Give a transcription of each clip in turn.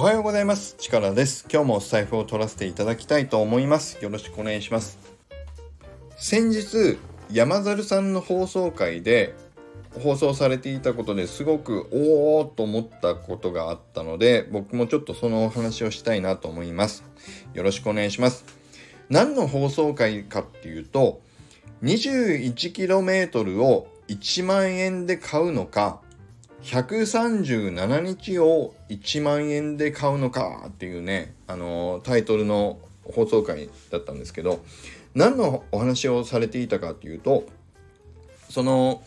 おはようございます。力です。今日もお財布を取らせていただきたいと思います。よろしくお願いします。先日山猿さんの放送回で放送されていたことですごくおおと思ったことがあったので僕もちょっとそのお話をしたいなと思います。よろしくお願いします。何の放送回かっていうと 21km を1万円で買うのか137日を1万円で買うのかっていうね、あのタイトルの放送回だったんですけど何のお話をされていたかっていうとその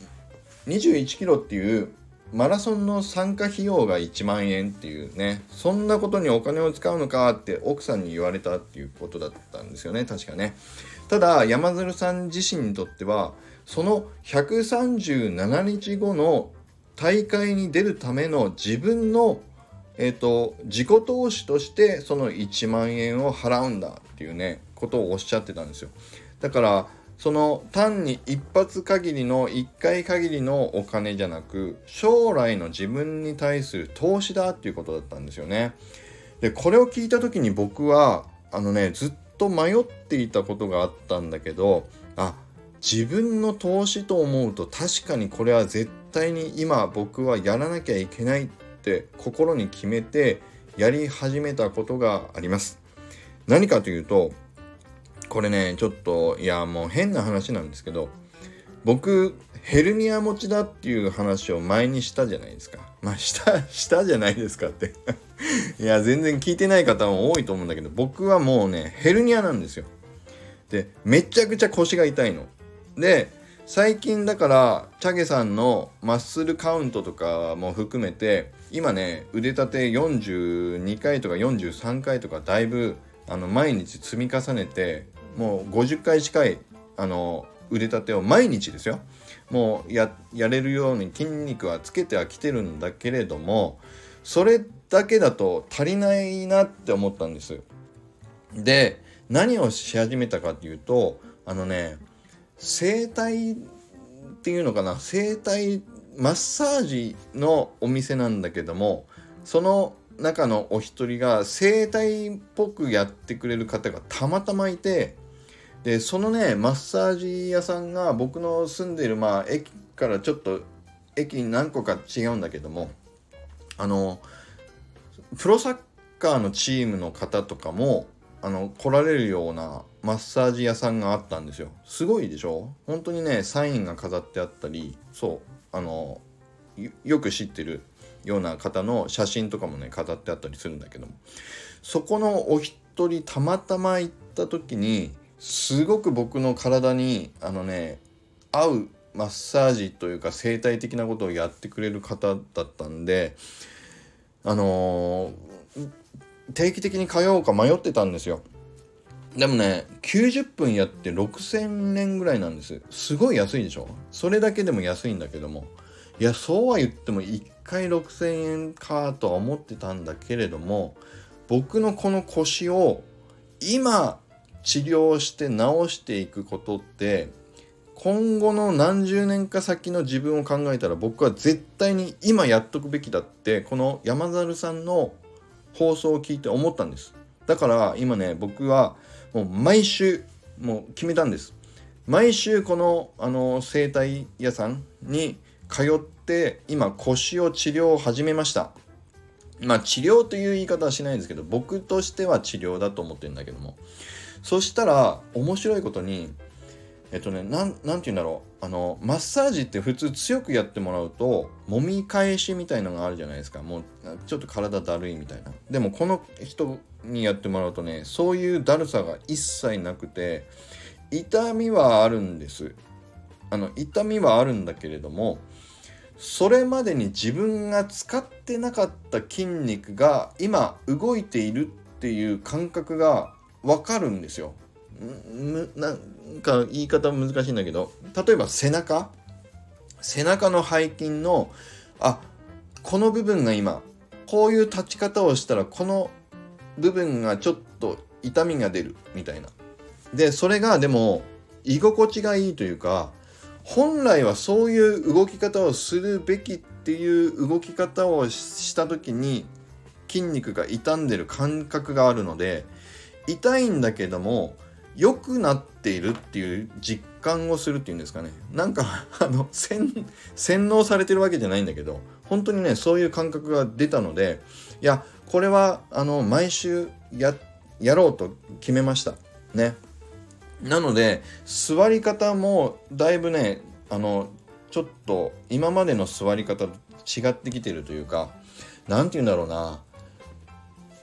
21キロっていうマラソンの参加費用が1万円っていうねそんなことにお金を使うのかって奥さんに言われたっていうことだったんですよね確かね。ただ山鶴さん自身にとってはその137日後の大会に出るための自分の、えーと、自己投資としてその1万円を払うんだっていうねことをおっしゃってたんですよ。だからその単に一発限りの1回限りのお金じゃなく将来の自分に対する投資だっていうことだったんですよね。でこれを聞いた時に僕はあのねずっと迷っていたことがあったんだけどあ自分の投資と思うと確かにこれは絶対に今僕はやらなきゃいけないって心に決めてやり始めたことがあります。何かというとこれねちょっといやもう変な話なんですけど僕ヘルニア持ちだっていう話を前にしたじゃないですか。まあしたしたじゃないですかって いや全然聞いてない方も多いと思うんだけど僕はもうねヘルニアなんですよ。でめちゃくちゃ腰が痛いの。で最近だからチャゲさんのマッスルカウントとかも含めて今ね腕立て42回とか43回とかだいぶあの毎日積み重ねてもう50回近いあの腕立てを毎日ですよ。もうややれるように筋肉はつけてはきてるんだけれどもそれだけだと足りないなって思ったんです。で何をし始めたかっていうとあのね整体っていうのかな？整体マッサージのお店なんだけどもその中のお一人が整体っぽくやってくれる方がたまたまいてでそのねマッサージ屋さんが僕の住んでるまあ駅からちょっと駅何個か違うんだけどもあのプロサッカーのチームの方とかもあの来られるようなマッサージ屋さんがあったんですよ。すごいでしょ？本当にねサインが飾ってあったりそうあのよく知ってるような方の写真とかもね飾ってあったりするんだけども。そこのお一人たまたま行った時にすごく僕の体にあのね合うマッサージというか生態的なことをやってくれる方だったんであのー、定期的に通おうか迷ってたんですよ。でもね、90分やって6000円ぐらいなんです。すごい安いでしょ？それだけでも安いんだけども。いや、そうは言っても1回6000円かとは思ってたんだけれども、僕のこの腰を今治療して治していくことって、今後の何十年か先の自分を考えたら僕は絶対に今やっとくべきだってこの山猿さんの放送を聞いて思ったんです。だから今ね僕はもう毎週もう決めたんです。毎週このあの整体屋さんに通って今腰を治療を始めました。まあ治療という言い方はしないんですけど僕としては治療だと思ってるんだけども。そしたら面白いことにえっとね何て言うんだろう。あのマッサージって普通強くやってもらうと揉み返しみたいのがあるじゃないですか。もうちょっと体だるいみたいな。でもこの人にやってもらうとねそういうだるさが一切なくて痛みはあるんです。あの痛みはあるんだけれどもそれまでに自分が使ってなかった筋肉が今動いているっていう感覚がわかるんですよ。なんか言い方難しいんだけど例えば背中？背中の背筋のあこの部分が今こういう立ち方をしたらこの部分がちょっと痛みが出るみたいな。でそれがでも居心地がいいというか本来はそういう動き方をするべきっていう動き方をした時に筋肉が傷んでる感覚があるので痛いんだけども良くなっているっていう実感をするっていうんですかね。なんか あの洗脳されてるわけじゃないんだけど本当にねそういう感覚が出たのでいやこれはあの毎週ややろうと決めました。ね。なので座り方もだいぶねあのちょっと今までの座り方と違ってきてるというか何て言うんだろうな。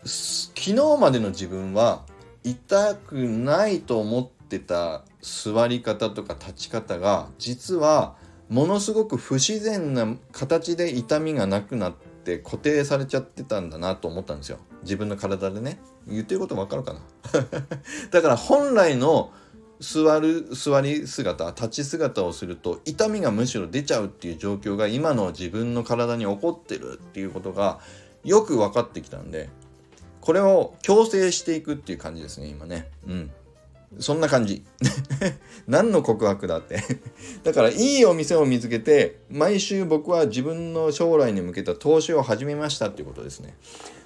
昨日までの自分は痛くないと思ってた座り方とか立ち方が実はものすごく不自然な形で痛みがなくなって固定されちゃってたんだなと思ったんですよ。自分の体でね。言ってることわかるかな？だから本来の座る座り姿立ち姿をすると痛みがむしろ出ちゃうっていう状況が今の自分の体に起こってるっていうことがよく分かってきたんでこれを強制していくっていう感じですね今ね。うん。そんな感じ。何の告白だって。だからいいお店を見つけて毎週僕は自分の将来に向けた投資を始めましたっていうことですね。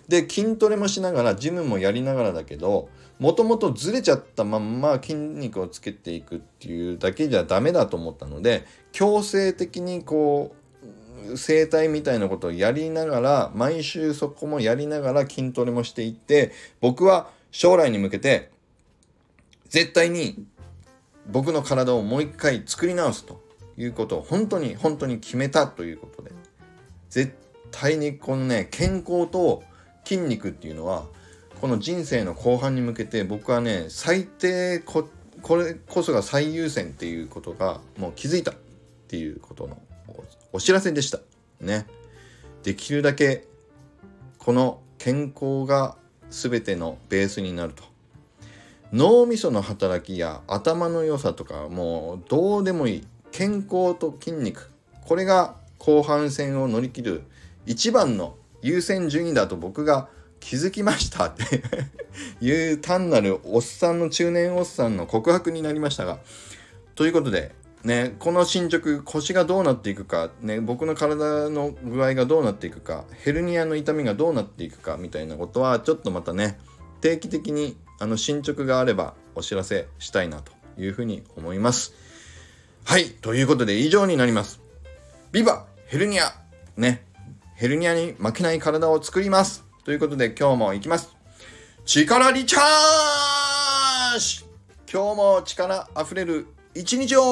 で筋トレもしながらジムもやりながらだけどもともとずれちゃったまんま筋肉をつけていくっていうだけじゃダメだと思ったので強制的にこう整体みたいなことをやりながら毎週そこもやりながら筋トレもしていって僕は将来に向けて絶対に僕の体をもう一回作り直すということを本当に本当に決めたということで絶対にこのね健康と筋肉っていうのはこの人生の後半に向けて僕はね最低ここれこそが最優先っていうことがもう気づいたっていうことのお知らせでした。ね。できるだけこの健康が全てのベースになると。脳みその働きや頭の良さとかもうどうでもいい。健康と筋肉。これが後半戦を乗り切る一番の優先順位だと僕が気づきました。っていう単なるおっさんの中年おっさんの告白になりましたが。ということでねこの進捗腰がどうなっていくかね僕の体の具合がどうなっていくかヘルニアの痛みがどうなっていくかみたいなことはちょっとまたね定期的にあの進捗があればお知らせしたいなというふうに思いますはいということで以上になりますビバヘルニアねヘルニアに負けない体を作ります。ということで今日も行きます。力リチャージ今日も力あふれる一日を